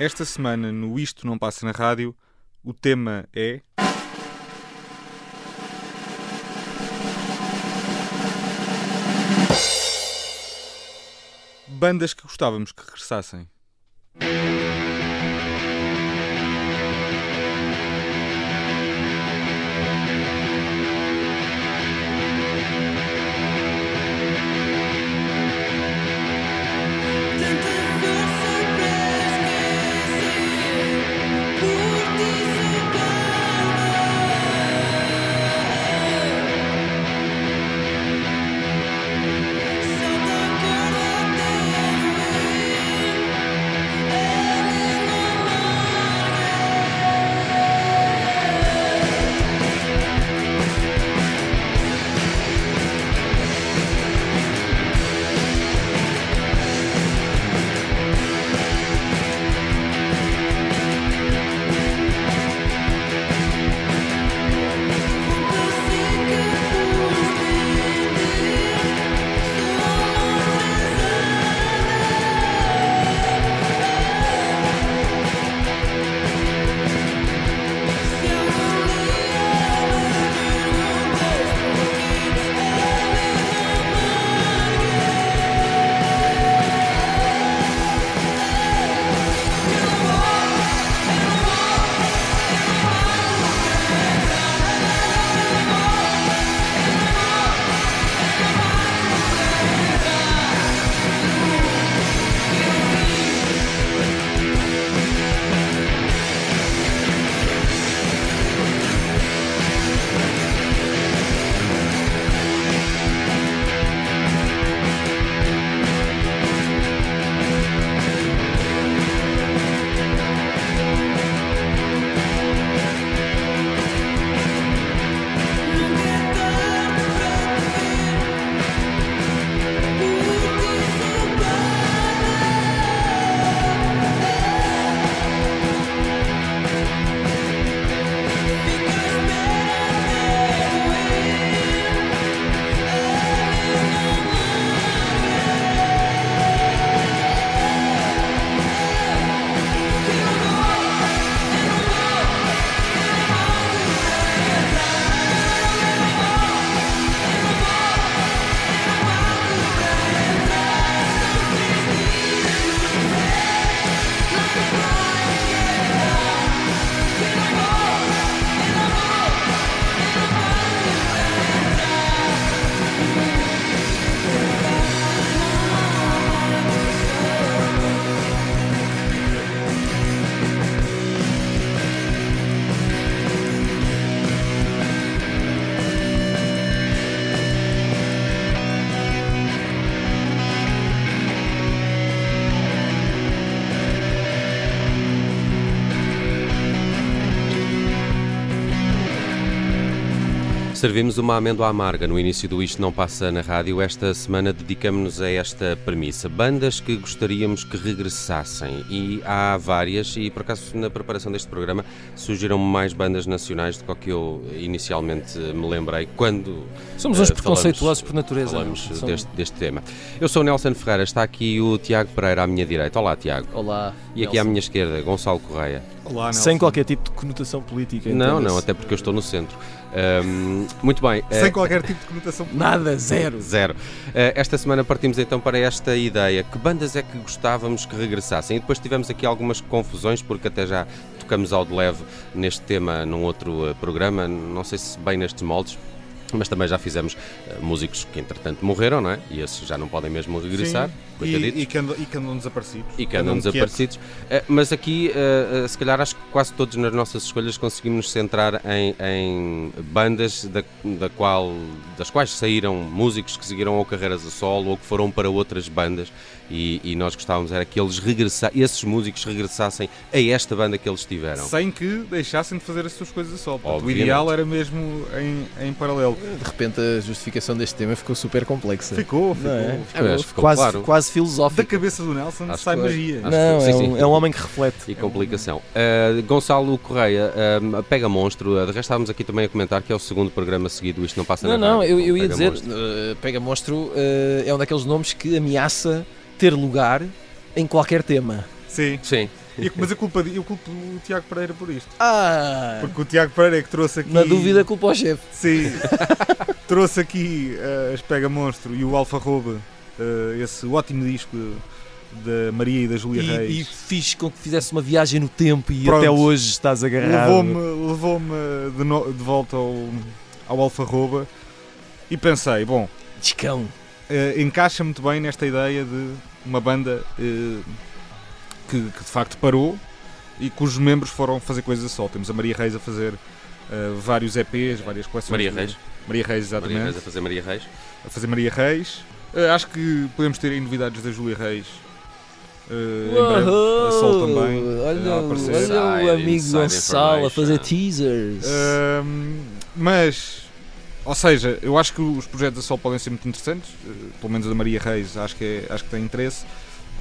Esta semana, no Isto Não Passa na Rádio, o tema é. Bandas que gostávamos que regressassem. Servimos uma amêndoa amarga no início do Isto Não Passa na Rádio. Esta semana dedicamos-nos a esta premissa. Bandas que gostaríamos que regressassem. E há várias, e por acaso na preparação deste programa surgiram mais bandas nacionais do que eu inicialmente me lembrei quando. Somos uns uh, preconceituosos por natureza. Falamos deste, deste, tema. Eu sou o Nelson Ferreira, está aqui o Tiago Pereira à minha direita. Olá, Tiago. Olá. E aqui Nelson. à minha esquerda, Gonçalo Correia. Olá, Nelson. Sem qualquer tipo de conotação política. Não, não, até porque eu estou no centro. Um, muito bem. Sem uh, qualquer tipo de conotação. Nada, zero. Zero. Uh, esta semana partimos então para esta ideia. Que bandas é que gostávamos que regressassem? E depois tivemos aqui algumas confusões, porque até já tocamos ao de leve neste tema num outro uh, programa, não sei se bem nestes moldes, mas também já fizemos uh, músicos que entretanto morreram, não é? E esses já não podem mesmo regressar. E, e, que andam, e que andam desaparecidos. E que andam desaparecidos. Uh, mas aqui, uh, se calhar, acho que quase todos nas nossas escolhas conseguimos nos centrar em, em bandas da, da qual, das quais saíram músicos que seguiram ou carreiras a solo ou que foram para outras bandas e, e nós gostávamos era que eles regressassem, esses músicos regressassem a esta banda que eles tiveram. Sem que deixassem de fazer as suas coisas a solo. O ideal era mesmo em, em paralelo. De repente a justificação deste tema ficou super complexa. Ficou, ficou. É? ficou, é, ficou quase, claro. quase filosófico. Da cabeça do Nelson Acho sai magia. Não, é, sim, um, sim. é um homem que reflete. E complicação. Uh, Gonçalo Correia, uh, pega monstro. Uh, de resto estávamos aqui também a comentar que é o segundo programa seguido. Isto não passa Não, não, eu, eu ia dizer, monstro. Uh, pega monstro é um daqueles nomes que ameaça ter lugar em qualquer tema. Sim. Sim. E, mas a culpa, eu culpo o Tiago Pereira por isto. Ah! Porque o Tiago Pereira é que trouxe aqui. Na dúvida, culpa o chefe. Sim. trouxe aqui uh, as Pega Monstro e o Alfa Roba, uh, esse ótimo disco da Maria e da Júlia Reis. E fiz com que fizesse uma viagem no tempo e Pronto. até hoje estás agarrado. Levou-me levou de, no, de volta ao, ao Alfa Roba e pensei, bom. Discão. Uh, encaixa muito bem nesta ideia de uma banda uh, que, que, de facto parou e cujos membros foram fazer coisas a sol. Temos a Maria Reis a fazer uh, vários EPs, várias coleções. Maria Reis. Maria Reis, exatamente. Maria Reis a fazer Maria Reis. A fazer Maria Reis. acho que podemos ter aí novidades da Júlia Reis Uh, breve, a Sol também. Olha, olha o amigo Gonçalo a fazer teasers. Uh, mas, ou seja, eu acho que os projetos da Sol podem ser muito interessantes. Uh, pelo menos a da Maria Reis acho que, é, acho que tem interesse.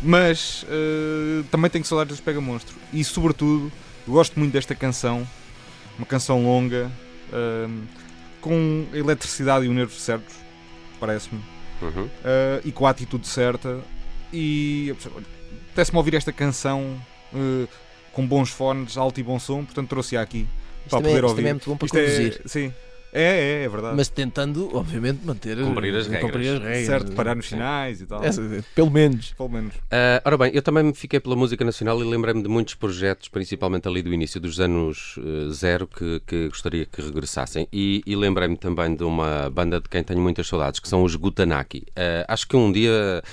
Mas eh, também tenho saudades das Pega Monstro. E, sobretudo, eu gosto muito desta canção. Uma canção longa, ehm, com a eletricidade e o nervo certos, parece-me. Uhum. Eh, e com a atitude certa. E apetece-me ouvir esta canção uh, com bons fones, alto e bom som, portanto trouxe-a aqui isto para também, poder ouvir. Isto também é muito bom para isto é- conduzir. É, sim. É, é, é verdade. Mas tentando, obviamente, manter cumprir as, regras. Cumprir as regras. Certo, parar nos finais e tal. É, pelo menos. Pelo menos. Uh, ora bem, eu também me fiquei pela música nacional e lembrei-me de muitos projetos, principalmente ali do início dos anos uh, zero, que, que gostaria que regressassem. E, e lembrei-me também de uma banda de quem tenho muitas saudades, que são os Gutanaki. Uh, acho que um dia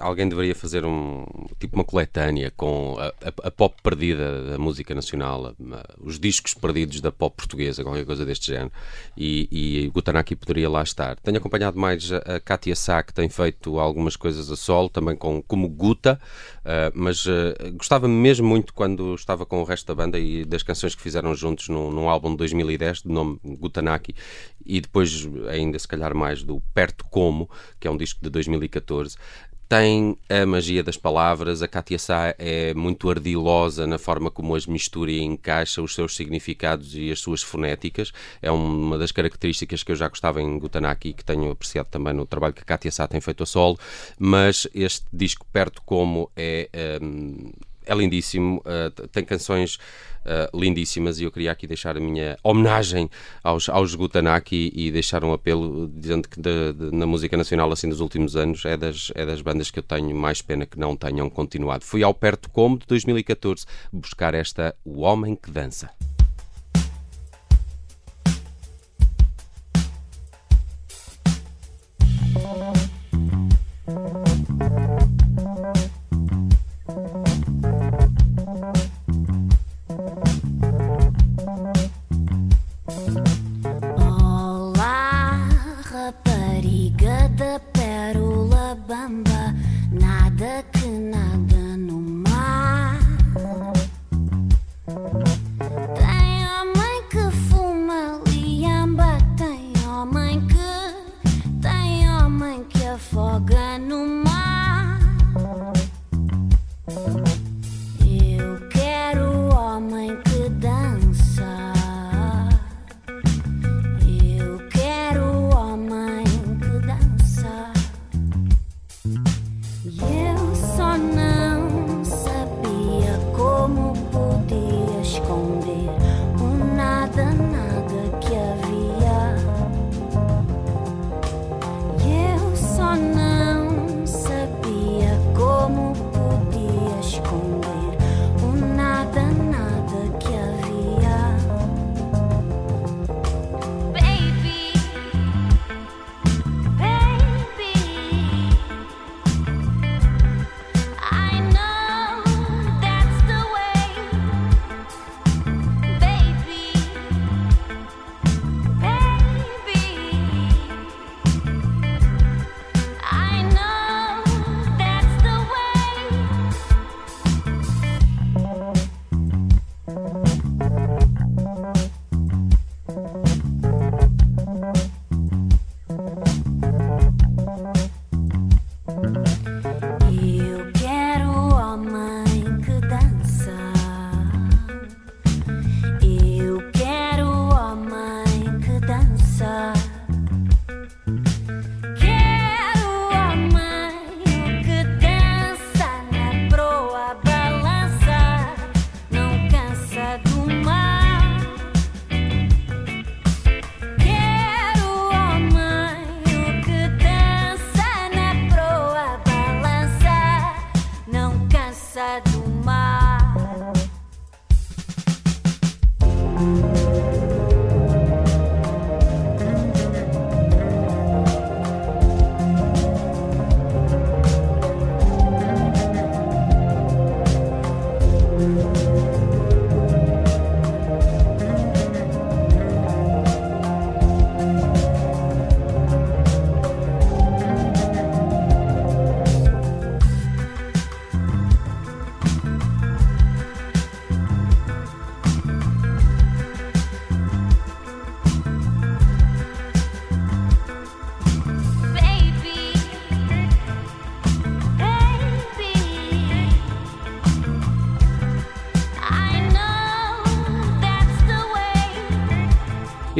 alguém deveria fazer um tipo uma coletânea com a, a, a pop perdida da música nacional, os discos perdidos da pop portuguesa, qualquer coisa deste género. E, e Gutanaki poderia lá estar. Tenho acompanhado mais a, Katia Sá, que tem feito algumas coisas a solo, também com, como Guta, uh, mas uh, gostava mesmo muito quando estava com o resto da banda e das canções que fizeram juntos num, num álbum de 2010, de nome Gutanaki, e depois ainda se calhar mais do Perto Como, que é um disco de 2014 tem a magia das palavras. A Katia Sá é muito ardilosa na forma como as mistura e encaixa os seus significados e as suas fonéticas. É uma das características que eu já gostava em Gutanaki e que tenho apreciado também no trabalho que a Katia Sá tem feito a solo. Mas este disco, perto como, é, um, é lindíssimo. Uh, tem canções uh, lindíssimas e eu queria aqui deixar a minha homenagem aos, aos Gutanaki e deixar um apelo dizendo que de, de, na música nacional assim dos últimos anos é das, é das bandas que eu tenho mais pena que não tenham continuado. Fui ao Perto Como de 2014 buscar esta O Homem que Dança.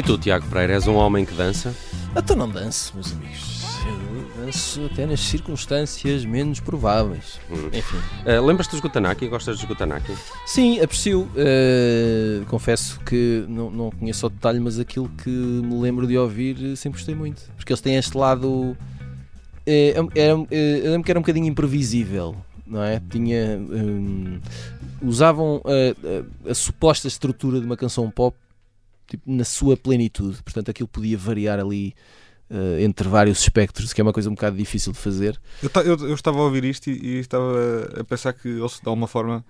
Tu, Tiago Pereira, és um homem que dança? Então não danço, meus amigos. Eu danço até nas circunstâncias menos prováveis. Hum. Enfim. Uh, Lembras-te dos Gutanaki? Gostas dos Gutanaki? Sim, aprecio. Uh, confesso que não, não conheço o detalhe, mas aquilo que me lembro de ouvir eh, sempre gostei muito. Porque eles têm este lado. eh, era- eh, eu lembro que era um bocadinho imprevisível, não é? Tinha. hum, usavam a, a- a suposta estrutura de uma canção pop tipo, na sua plenitude. Portanto, aquilo podia variar ali. eh, entre vários espectros, que é uma coisa um bocado difícil de fazer. Eu, ta- eu- eu estava a ouvir isto e, e estava a pensar que eles, de alguma forma,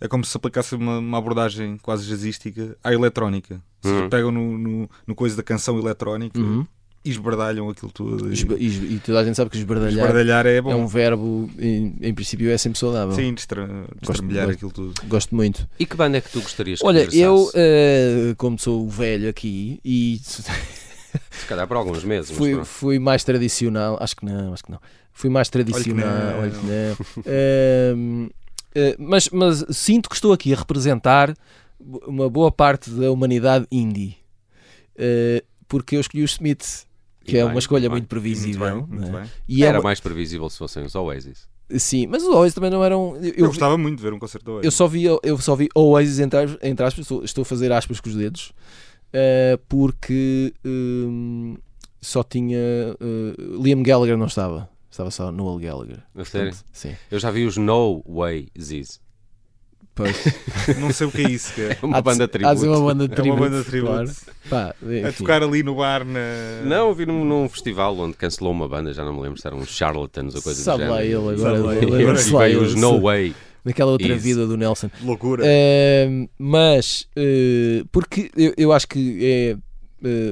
é como se aplicasse uma, uma abordagem quase jazzística à eletrónica. Se Uhum. pegam no, no, no coisa da canção eletrónica Uhum. E esbardalham aquilo tudo. E, Esba- E, e toda a gente sabe que esbardalhar esbardalhar é bom. é um verbo, em, em princípio, é sempre saudável. Sim, destra, destrambelhar gosto. aquilo tudo. Gosto muito. E que banda é que tu gostarias que Olha, eu, eh, como sou o velho aqui, e Se calhar por alguns meses. fui, fui mais tradicional, acho que não, acho que não. Fui mais tradicional, não. olha que não. Ehm, eh, mas, mas sinto que estou aqui a representar uma boa parte da humanidade indie. Eh, porque eu escolhi os Smiths, que E é bem, uma escolha bem. muito previsível. muito bem, muito é? bem. E é Era uma- mais previsível se fossem os Oasis. Sim, mas os Oasis também não eram. Eu, Eu, gostava muito de ver um concerto hoje. Eu só vi, eu só vi Oasis entre, entre aspas, estou, estou a fazer aspas com os dedos, eh, porque hum, só tinha. eh, Liam Gallagher não estava, estava só Noel Gallagher. A sério? Sim. Eu já vi os No Ways. Pois. Não sei o que é isso. Que é. É uma Há banda tributo. Há uma banda de É tributo. uma banda de tributo. claro. Pá, A tocar ali no bar na. Não, vi num, num festival onde cancelou uma banda, já não me lembro se eram uns charlatans ou coisa Sabe do lá género. ele Sabe agora. lá ele. lá veio ele, os No Way. Naquela outra Easy. vida do Nelson. Loucura. Ehm, mas eh, porque eu, eu acho que é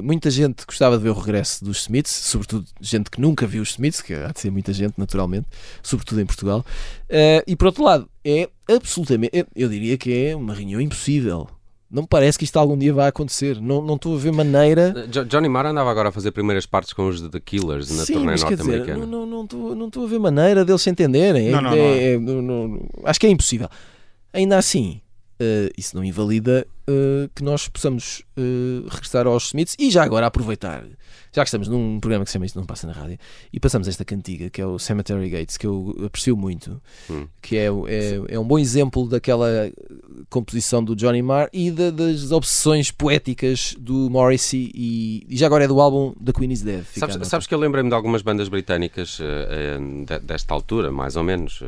muita gente gostava de ver o regresso dos Smiths, sobretudo gente que nunca viu os Smiths, que há de ser muita gente, naturalmente, sobretudo em Portugal. Eh, e por outro lado, é absolutamente, eu, diria que é uma reunião impossível. Não me parece que isto algum dia vai acontecer. Não, não estou a ver maneira. Jo- Johnny Marr andava agora a fazer primeiras partes com os The Killers na Sim, turnê norte-americana. não, não, não, estou, não estou a ver maneira deles se entenderem. É- Não, não, não é- é- não- não- acho que é impossível. Ainda assim, eh, isso não invalida eh, que nós possamos eh, regressar aos Smiths e já agora aproveitar, já que estamos num programa que se chama Isto Não Passa na Rádio, e passamos esta cantiga que é o Cemetery Gates, que eu aprecio muito, Hum. que é, é, é um bom exemplo daquela composição do Johnny Marr e da- das obsessões poéticas do Morrissey e, e já agora é do álbum The Queen is Dead. Sabes, sabes que eu lembrei-me de algumas bandas britânicas de- desta altura, mais ou menos.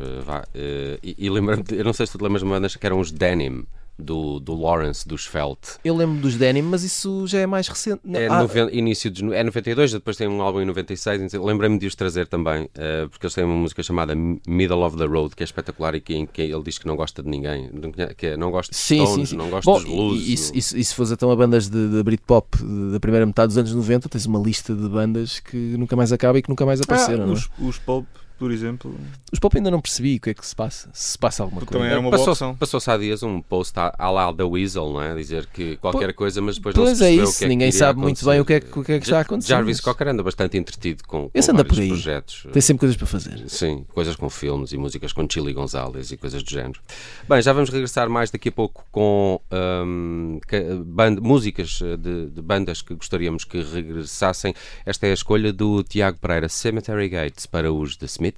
e e de- eu não sei se tu te lembras de uma banda que eram os Denim, do, do Lawrence, dos Felt. Eu lembro dos Denim, mas isso já é mais recente. Não, É, ah, noven- início de, é 92, depois tem um álbum em 96. então Lembrei-me de os trazer também, eh, porque eles têm uma música chamada Middle of the Road, que é espetacular e que, em que ele diz que não gosta de ninguém, que é, não gosta de Sim, Stones, sim, sim. não gosta Bom, dos blues. e, e, e e se fosse então a bandas de, de Britpop da primeira metade dos anos 90, tens uma lista de bandas que nunca mais acaba e que nunca mais apareceram. Ah, não é? os, os Pulp, por exemplo, Os Pop ainda não percebi o que é que se passa. Se passa alguma Porque coisa. também era uma boa Passou- opção. Passou-se há dias um post à, lá da Weasel, não é? Dizer que qualquer coisa, mas depois não Pois se é isso, o que é que ninguém sabe muito bem o que é que, o que, é que está a acontecer. Jarvis Cocker anda bastante entretido com, com Esse anda por aí. projetos. Tem sempre coisas para fazer. Sim, coisas com filmes e músicas com Chili Gonzalez e coisas do género. Bem, já vamos regressar mais daqui a pouco com hum, que- band- músicas eh, de, de bandas que gostaríamos que regressassem. Esta é a escolha do Tiago Pereira, Cemetery Gates, para os The Smiths. A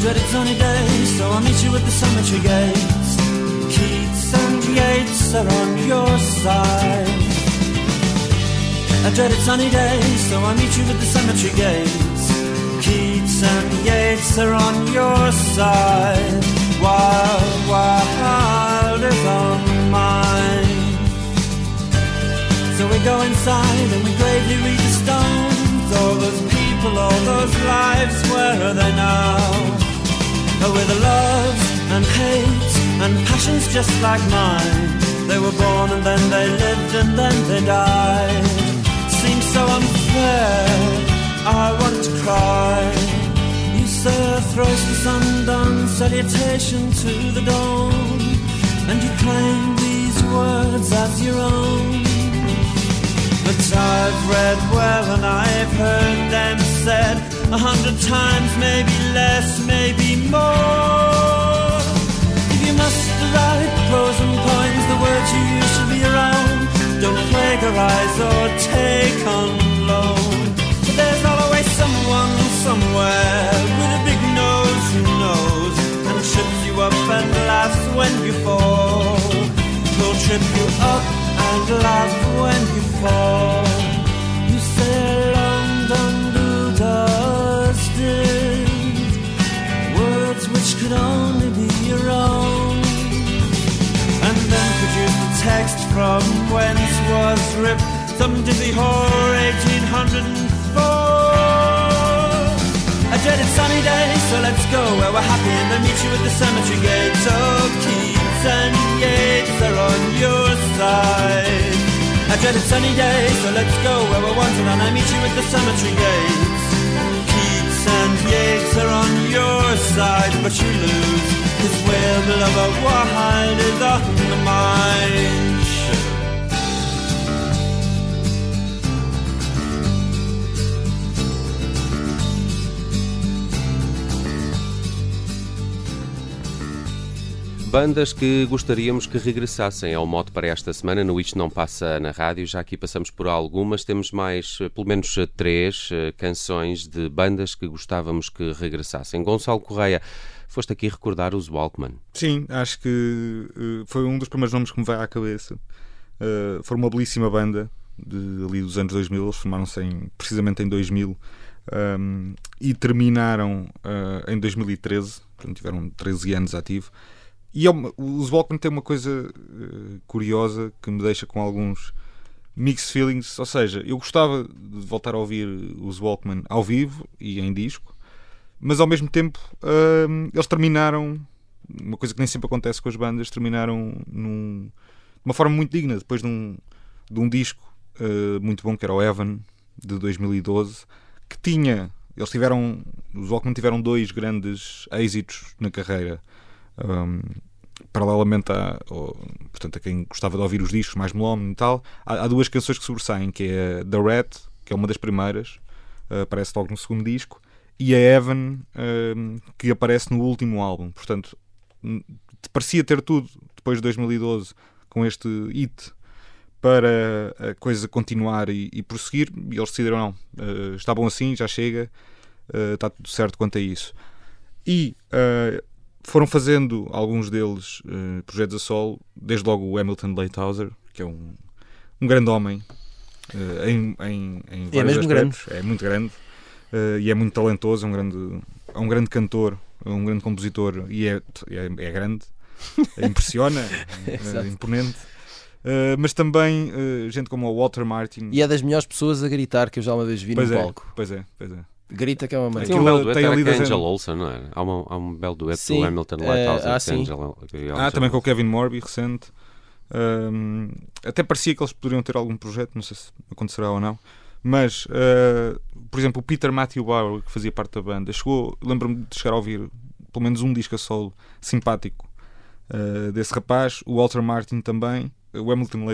dreaded sunny day, so I'll meet you at the cemetery gates. Keats and Yates are on your side. A dreaded sunny day, so I'll meet you at the cemetery gates. Keats and Yates are on your side. Wild, wild go inside and we gravely read the stones. All those people, all those lives, where are they now? Oh, with the loves and hates and passions just like mine. They were born and then they lived and then they died. Seems so unfair, I want to cry. You a thrice the undone salutation to the dawn, and you claim these words as your own. But I've read well and I've heard them said a hundred times, maybe less, maybe more. If you must write pros and points, the words you use should be around. Don't plagiarize or take on loan. But there's always someone somewhere with a big nose who knows and trips you up and laughs when you fall. He'll trip you up when you fall. You words which could only be your own, and then produce the text from whence was ripped some dizzy whore 1804. A dreaded sunny day, so let's go where we're happy and then meet you at the cemetery gates. Oh, and Yates are on your side. I dread a sunny day, so let's go where we're wanted and I meet you at the cemetery gates. Keats and Yates are on your side, but you lose. His web lover wide is on the mind. Bandas que gostaríamos que regressassem ao modo para esta semana no Isto Não Passa na Rádio. Já aqui passamos por algumas, temos mais eh, pelo menos eh, três eh, canções de bandas que gostávamos que regressassem. Gonçalo Correia, foste aqui recordar os Walkman. Sim, acho que foi um dos primeiros nomes que me vai à cabeça. Uh, foi uma belíssima banda de, ali dos anos 2000, eles formaram-se precisamente em 2000 um, e terminaram uh, em 2013, portanto tiveram 13 anos ativo. E é os Walkman têm uma coisa uh, curiosa que me deixa com alguns mixed feelings, ou seja, eu gostava de voltar a ouvir os Walkman ao vivo e em disco, mas ao mesmo tempo uh, eles terminaram, uma coisa que nem sempre acontece com as bandas, terminaram num, de uma forma muito digna, depois de um, de um disco uh, muito bom que era o Evan, de 2012, que tinha, eles tiveram, os Walkman tiveram dois grandes êxitos na carreira um, paralelamente a, ou, portanto, a quem gostava de ouvir os discos mais melómano e tal, há, há, duas canções que sobressaem, que é The Red, que é uma das primeiras, uh, aparece logo no segundo disco, e a Evan, uh, que aparece no último álbum. Portanto, parecia ter tudo depois de 2012 com este hit para a coisa continuar e, e prosseguir, e eles decidiram não, uh, está bom assim, já chega, está tudo certo quanto a isso. E foram fazendo alguns deles uh, projetos a solo, desde logo o Hamilton Leithauser, que é um, um grande homem uh, em, em, em é mesmo aspectos. grande. É muito grande uh, e é muito talentoso, é um grande, é um grande cantor, é um grande compositor e é, é, é grande, impressiona, é imponente. mas também gente como o Walter Martin. E é das melhores pessoas a gritar que eu já uma vez vi pois no é, palco. Pois é, pois é. Grita que é uma Tem maneira. um belo dueto tem ali com a desenho. Angela Olsen, não é? Há, uma, há um belo dueto Sim, do Hamilton Lighthouse ah, com sim. Angela, Ah, também com o Kevin Morby, recente. Um, até parecia que eles poderiam ter algum projeto, não sei se acontecerá ou não. Mas, uh, por exemplo, o Peter Matthew Bauer, que fazia parte da banda, chegou, lembro-me de chegar a ouvir pelo menos um disco a solo simpático uh, desse rapaz. O Walter Martin também. O Hamilton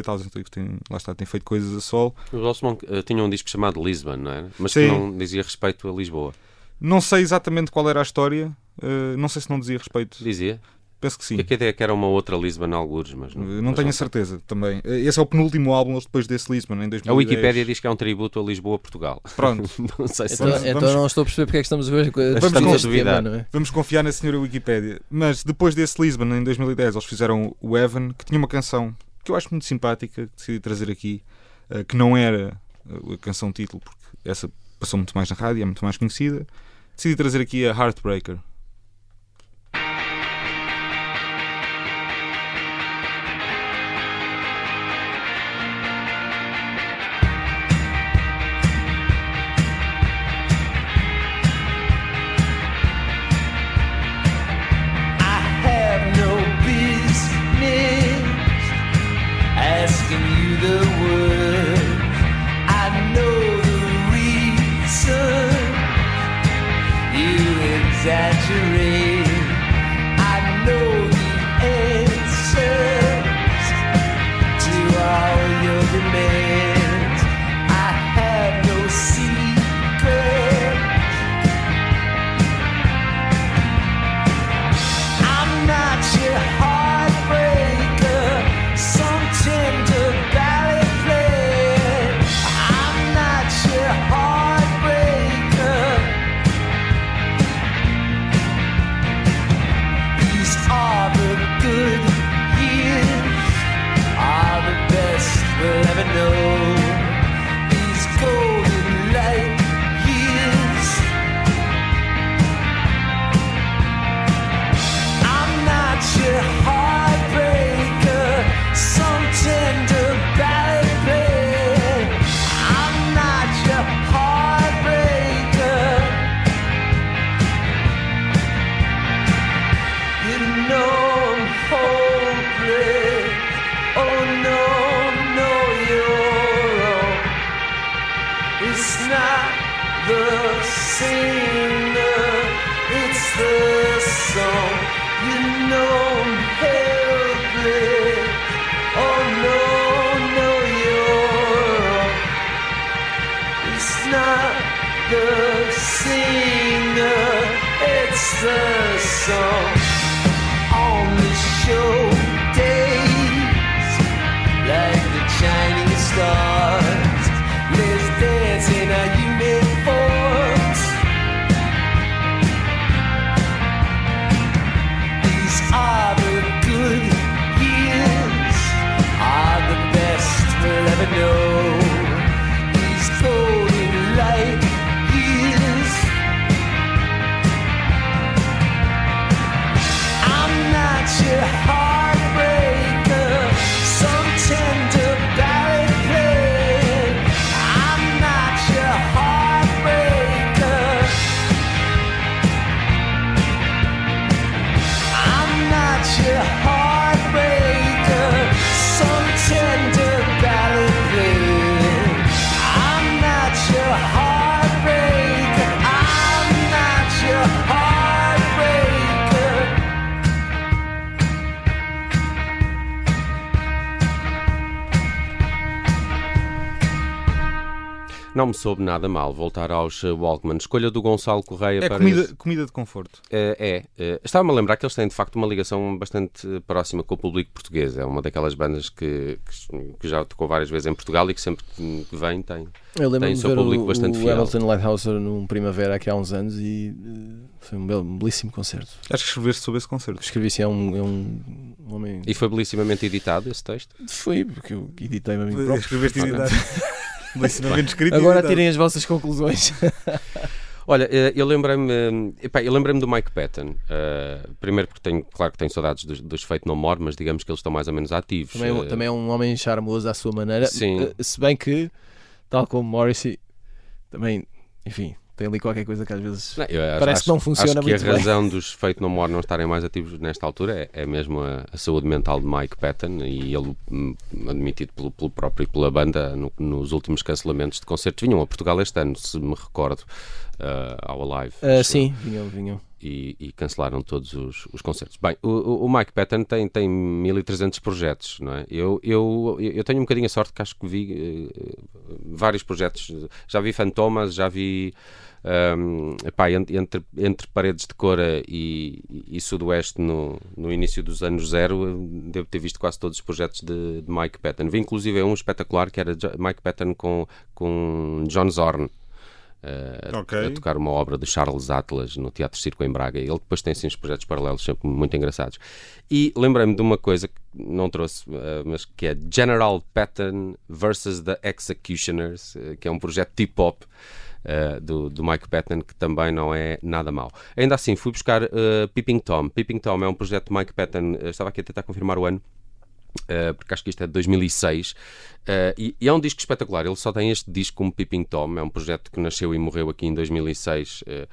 que tem, lá está, tem feito coisas a solo. Os Osmond uh, tinham um disco chamado Lisbon, não era? Mas Sim. que não dizia respeito a Lisboa. Não sei exatamente qual era a história, uh, não sei se não dizia respeito. Dizia? Penso que sim. Fiquei a ideia que era uma outra Lisbon algures, mas não, não mas tenho a sei. certeza também. Uh, Esse é o penúltimo álbum depois desse Lisbon, em 2010. A Wikipédia diz que é um tributo a Lisboa, Portugal. Pronto, não sei se Então, Vamos- então vamos- não estou a perceber porque é que estamos a ver Vamos estamos a duvidar. tema, não é? vamos confiar na senhora Wikipédia. Mas depois desse Lisbon, em 2010, eles fizeram o Evan, que tinha uma canção que eu acho muito simpática, que decidi trazer aqui, uh, que não era uh, a canção título, porque essa passou muito mais na rádio, é muito mais conhecida. Decidi trazer aqui a Heartbreaker. treasury. The singer, Não me soube nada mal voltar aos eh, Walkman. Escolha do Gonçalo Correia É para comida, esse- comida de conforto. É, é, é. Estava-me a lembrar que eles têm de facto uma ligação bastante eh, próxima com o público português. É uma daquelas bandas que, que- já tocou várias vezes em Portugal e que sempre que vem tem. Eu lembro-me de seu ver público o, bastante o fiel. Hamilton Lighthouser num Primavera aqui há uns anos e eh, foi um, belo, um belíssimo concerto. Acho que escreveste sobre esse concerto. Escrevi assim, é um, é um homem. E foi belissimamente editado esse texto. Foi, porque eu editei-me a mim próprio. Escreveste identidade. Belíssimamente escrito. Agora editado. tirem as vossas conclusões. Olha, eh, eu lembrei-me eh, eu lembrei-me do Mike Patton. eh, primeiro porque tenho, claro que tenho saudades dos, dos Fate No More, mas digamos que eles estão mais ou menos ativos. também, é- Eh, também é um homem charmoso à sua maneira. Sim. Se bem que, tal como Morrissey, também, enfim, tem ali qualquer coisa que às vezes. Não, eu acho- Parece que não funciona acho que muito a bem. razão dos Fate No More não estarem mais ativos nesta altura é, é mesmo a, a saúde mental de Mike Patton e ele, hum, admitido pelo, pelo próprio e pela banda no- nos últimos cancelamentos de concertos. Vinham a Portugal este ano, se me recordo, ah, ao Alive. Eu sim, vinham, vinham. e, e cancelaram todos os, os concertos. Bem, o, o- Mike Patton tem, tem 1300 projetos, não é? Eu, eu, eu tenho um bocadinho a sorte que acho que vi eh, vários projetos. Já vi Fantomas, já vi. Ahm, epá, en- entre, entre Paredes de Cora e, e Sudoeste no, no início dos anos zero, devo ter visto quase todos os projetos de, de Mike Patton. Vi inclusive um espetacular que era Mike Patton com, com John Zorn. eh, a- Ok. a tocar uma obra de Charles Atlas no Teatro Circo em Braga. Ele depois tem assim uns projetos paralelos sempre muito engraçados. E lembrei-me de uma coisa que não trouxe, eh, mas que é General Patton versus the Executioners, eh, que é um projeto tip-hop eh, do, do Mike Patton que também não é nada mau. Ainda assim, fui buscar eh, Peeping Tom. Peeping Tom é um projeto de Mike Patton, eh, estava aqui a tentar confirmar o ano, Uh, porque acho que isto é de 2006 uh, e, e é um disco espetacular. Ele só tem este disco como Peeping Tom, é um projeto que nasceu e morreu aqui em 2006, uh,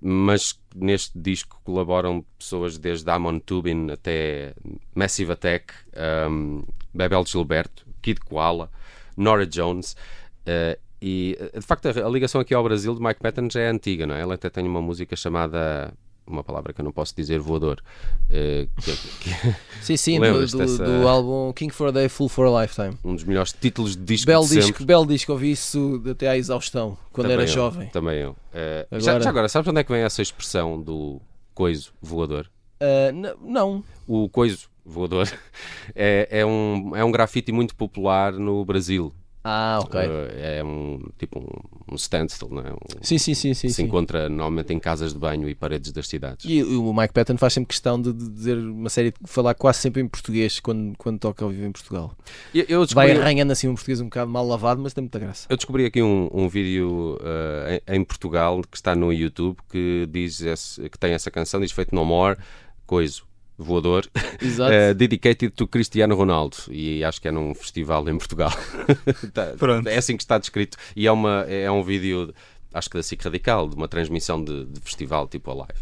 mas neste disco colaboram pessoas desde Amon Tubin até Massive Attack, um, Bebel Gilberto, Kid Koala, Nora Jones. Uh, e uh, de facto a, a ligação aqui ao Brasil de Mike Patton já é antiga, não é? Ele até tem uma música chamada uma palavra que eu não posso dizer, voador. uh, que- que- Sim, sim, do, do, dessa- do álbum King for a Day, Full for a Lifetime. um dos melhores títulos de disco Belo de sempre. disco, belo disco, ouvi isso até à exaustão, quando Também era eu, jovem. Também eu. Eh, já, Agora- já agora, sabes onde é que vem essa expressão do coiso voador? N- não, O coiso voador é, é, um, é um grafite muito popular no Brasil. Ah, ok. Eh, é um tipo um, um stencil, não é? Um- sim, sim, sim, sim. se sim. encontra normalmente em casas de banho e paredes das cidades. E o Mike Patton faz sempre questão de, dizer uma série, de falar quase sempre em português quando, quando toca ao vivo em Portugal. Eu, eu Vai descobri, arranhando assim um português um bocado mal lavado, mas tem muita graça. eu descobri aqui um, um vídeo eh, em, em Portugal que está no YouTube que diz esse- que tem essa canção, diz feito no more, coiso voador. Uh, dedicated to Cristiano Ronaldo. E acho que é num festival em Portugal. Tá- é assim que está descrito. E é, uma, é um vídeo acho que da SIC Radical de uma transmissão de, de festival tipo a live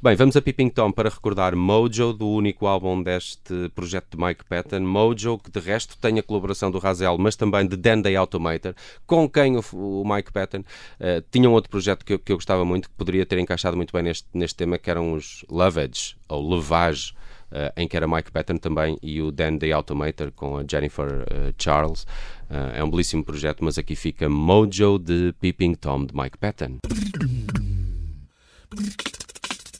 Bem, vamos a Peeping Tom para recordar Mojo, do único álbum deste projeto de Mike Patton. Mojo, que de resto tem a colaboração do Razel, mas também de Dan Day Automator, com quem o, o Mike Patton uh, tinha um outro projeto que eu, que eu gostava muito, que poderia ter encaixado muito bem neste, neste tema, que eram os Lovage, ou Levage, Uh, em que era Mike Patton também e o Dan Automator com a Jennifer uh, Charles. Uh, é um belíssimo projeto, mas aqui fica Mojo de Peeping Tom de Mike Patton.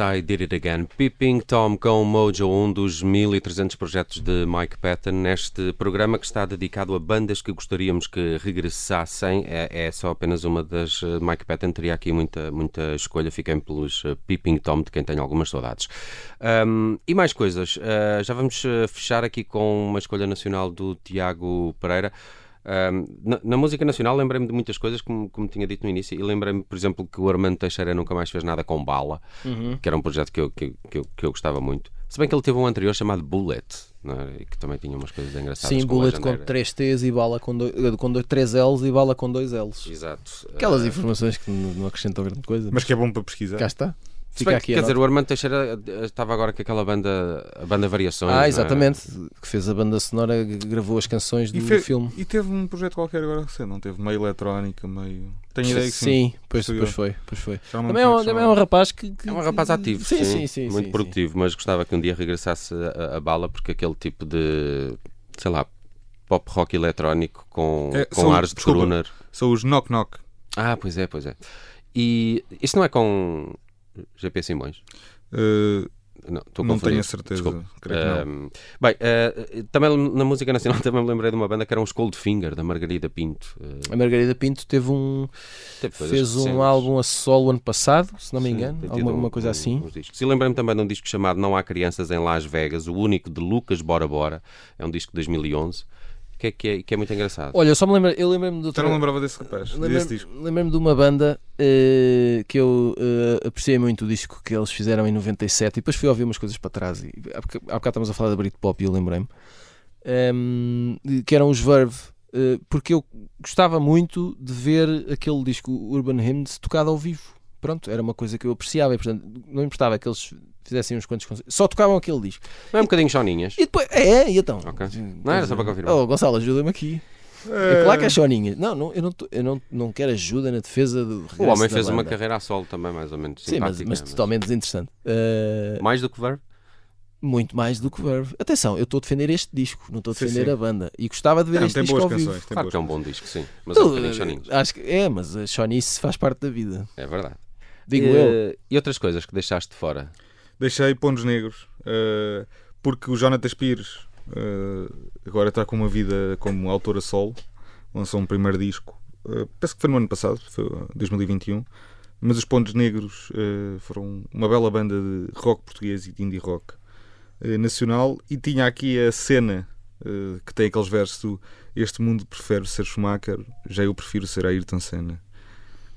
I Did It Again. Peeping Tom com Mojo, um dos 1300 projetos de Mike Patton, neste programa que está dedicado a bandas que gostaríamos que regressassem. É, é só apenas uma das. eh, Mike Patton teria aqui muita, muita escolha. Fiquem pelos eh, Peeping Tom, de quem tenho algumas saudades. Ahm, e mais coisas. Ah, já vamos fechar aqui com uma escolha nacional do Tiago Pereira. Ahm, na, na música nacional lembrei-me de muitas coisas, como, como tinha dito no início, e lembrei-me, por exemplo, que o Armando Teixeira nunca mais fez nada com bala, que era um projeto que eu, que, que eu, que eu gostava muito. Se bem que ele teve um anterior chamado Bullet, não é? e que também tinha umas coisas engraçadas. Sim, com bullet com legendária. 3 T's e bala com, dois, com dois, 3 L's e bala com 2 L's. Exato. Aquelas Ah, informações que não não acrescentam grande coisa. Mas que é bom para pesquisar. cá está. Fica bem aqui quer dizer, nota. o Armando Teixeira eh, estava agora com aquela banda, a banda Variações. Ah, é? exatamente. Que fez a banda sonora, gravou as canções do E, fe- filme. e teve um projeto qualquer agora recente, não teve? Meio eletrónica, meio. Tenho ideia que sim. Sim, pois, pois foi, pois foi. Também é, um, também é um rapaz que, que- É um rapaz ativo, sim, sim, sim, sim, muito sim, produtivo, mas gostava que um dia regressasse a, a- bala porque aquele tipo de, sei lá, pop rock eletrónico com, É, com ares de desculpa. São os Knock Knock. Ah, pois é, pois é. E isto não é com GP Simões? Uh, Não, estou não tenho a certeza. Ahm, bem, eh, também na música nacional também me lembrei de uma banda que era uns Coldfinger, da Margarida Pinto. Eh, A Margarida Pinto teve um, teve fez um recentes. álbum a solo ano passado, se não me Sim, engano, tido alguma, um- coisa um- assim. discos. E lembrei-me também de um disco chamado Não Há Crianças em Las Vegas, o único de Lucas Bora Bora. É um disco de 2011, que é, que é, que é muito engraçado. Olha, eu só me lembro, eu lembrei-me de Já outra, não lembrava desse rapaz, desse lembrei-me disco. lembrei-me de uma banda eh, que eu eh, apreciei muito o disco que eles fizeram em 97 e depois fui ouvir umas coisas para trás. E, há, boca- há bocado estamos a falar da Britpop e eu lembrei-me Ehm, que eram os Verve. eh, porque eu gostava muito de ver aquele disco Urban Hymns tocado ao vivo. Pronto, era uma coisa que eu apreciava e, portanto, não importava que eles fizessem uns quantos concertos, só tocavam aquele disco. Não é um bocadinho choninhas? E depois, é, e então? Ok. Não, era só para confirmar. Oh, Gonçalo, ajuda-me aqui. É claro que é choninhas. Não, não, eu, não, eu não, não quero ajuda na defesa do O homem fez uma carreira a solo também, mais ou menos Sim, mas, mas totalmente desinteressante. Uh, Mais do que Verve? muito mais do que Verve. Atenção, eu estou a defender este disco, não estou a Sim, defender sim. a banda. E gostava de ver Não, este tem disco boas ao vivo. canções. Tem Claro boas que é um bom disco, sim. Mas é um Tu, bocadinho choninhos. acho que é, mas a chonice faz parte da vida. É verdade. Digo Eh, eu. E outras coisas que deixaste de fora? Deixei Pontos Negros uh, porque o Jonatas Pires uh, agora está com uma vida como autor a solo. Lançou um primeiro disco, uh, penso que foi no ano passado, foi uh, 2021. Mas os Pontos Negros foram uma bela banda de rock português e de indie rock nacional. E tinha aqui a cena que tem aqueles versos do Este mundo prefere ser Schumacher, já eu prefiro ser Ayrton Senna.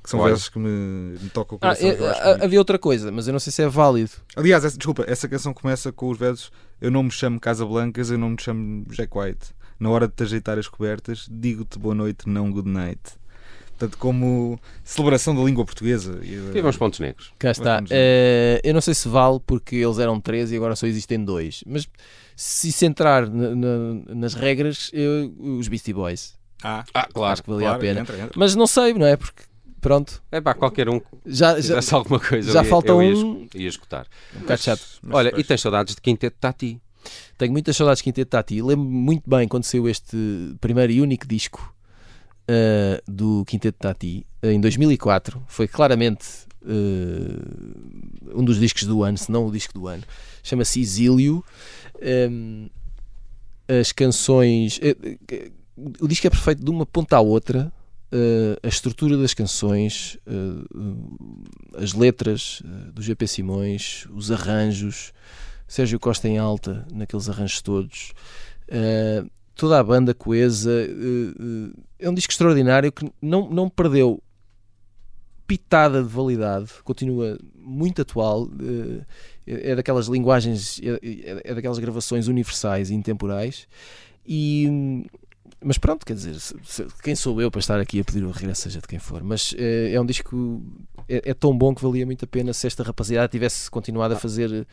Que são Olha. versos que me, me tocam o Ah, coração. que eu acho ah, bonito. havia outra coisa, mas eu não sei se é válido. Aliás, essa- desculpa, essa canção começa com os versos Eu não me chamo Casablancas, eu não me chamo Jack White. Na hora de te ajeitar as cobertas, digo-te boa noite, não good night. Portanto, como celebração da língua portuguesa. E, uns pontos negros. Cá está. Eh, eu não sei se vale porque eles eram três e agora só existem dois. Mas se se entrar na- na- nas regras, eu- os Beastie Boys. Ah, Ah, claro. Acho que valia a pena. Entra, entra. Mas não sei, não é? Porque, pronto, É pá, qualquer um que já, já, fizesse alguma coisa. já eu ia- falta ia, um- ia escutar. um bocado chato. Mas Olha, depois- e tens saudades de Quinteto Tati? Tenho muitas saudades de Quinteto Tati. Lembro-me muito bem quando saiu este primeiro e único disco uh, do Quinteto Tati, uh, em 2004. Foi claramente uh, um dos discos do ano, se não o disco do ano. Chama-se Exílio. Um, as canções. eh, eh, o disco é perfeito de uma ponta à outra. Uh, a estrutura das canções, uh, as letras uh, do GP Simões, os arranjos, Sérgio Costa em alta, naqueles arranjos todos, toda a banda coesa. é um disco extraordinário que não, não perdeu pitada de validade, continua muito atual. é é daquelas linguagens, é, é- é daquelas gravações universais e intemporais. E, mas pronto, quer dizer, quem sou eu para estar aqui a pedir o regresso, seja de quem for. Mas eh, é um disco, é, é tão bom que valia muito a pena se esta rapaziada tivesse continuado a fazer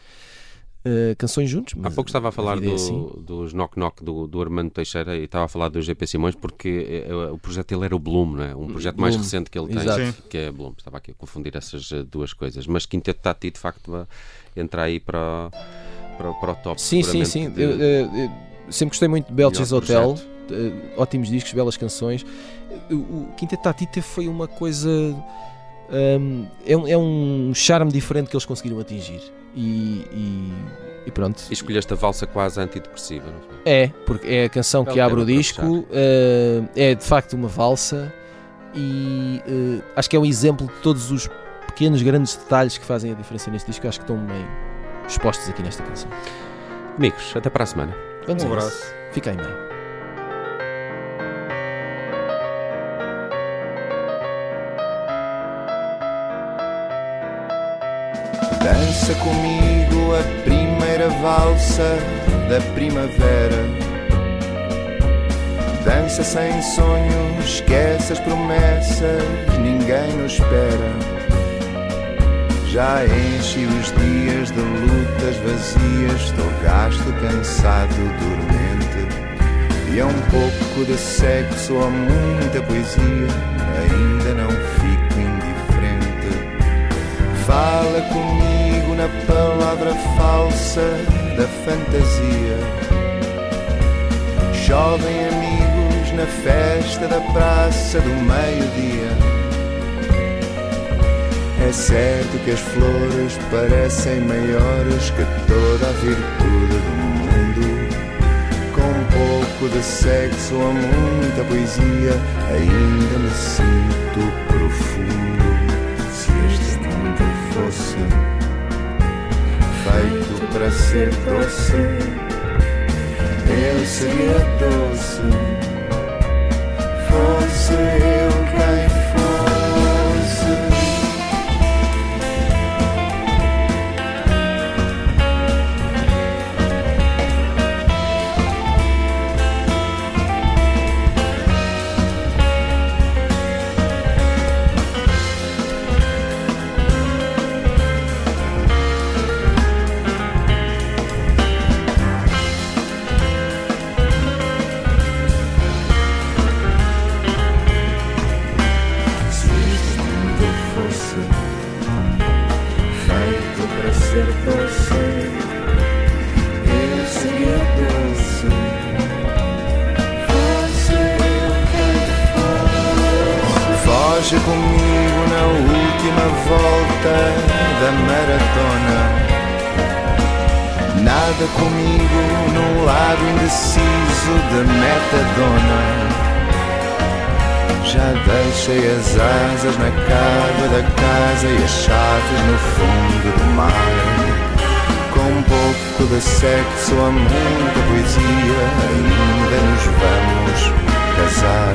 eh, canções juntos. Há pouco estava a falar vida é do- assim. dos Knock Knock do, do Armando Teixeira e estava a falar do GP Simões porque eh, o projeto dele era o Bloom, não é? um projeto mais Bloom, recente que ele tem, exato. Que é Bloom. Estava aqui a confundir essas duas coisas. Mas Quinteto Tati, de facto, vai entrar aí para, para, para o top. Sim, sim, sim. de- Eu, eh, eu sempre gostei muito de Belches Hotel. projeto. Eh, ótimos discos, belas canções. O, Quinteto Tatita foi uma coisa. hum, é, um, é um charme diferente que eles conseguiram atingir. E, e- e pronto. E escolheste a valsa quase antidepressiva, não foi? É, porque é a canção que Belo abre o disco, eh, é de facto uma valsa e eh, acho que é um exemplo de todos os pequenos, grandes detalhes que fazem a diferença neste disco. Acho que estão bem expostos aqui nesta canção. Amigos, até para a semana. Vamos Um a isso. abraço. Fiquem Dança comigo a primeira valsa da primavera. Dança sem sonhos, esquece as promessas, ninguém nos espera. Já enchi os dias de lutas vazias, estou gasto, cansado, dormente. E é um pouco de sexo ou muita poesia, ainda não fico indiferente. Fala comigo na palavra falsa da fantasia. Chovem amigos na festa da praça do meio-dia. É certo que as flores parecem maiores que toda a virtude do mundo. Com um pouco de sexo ou muita poesia, ainda me sinto profundo. Se este mundo fosse feito para ser doce, eu seria doce. Fosse eu sexo, há muita poesia, ainda nos vamos casar.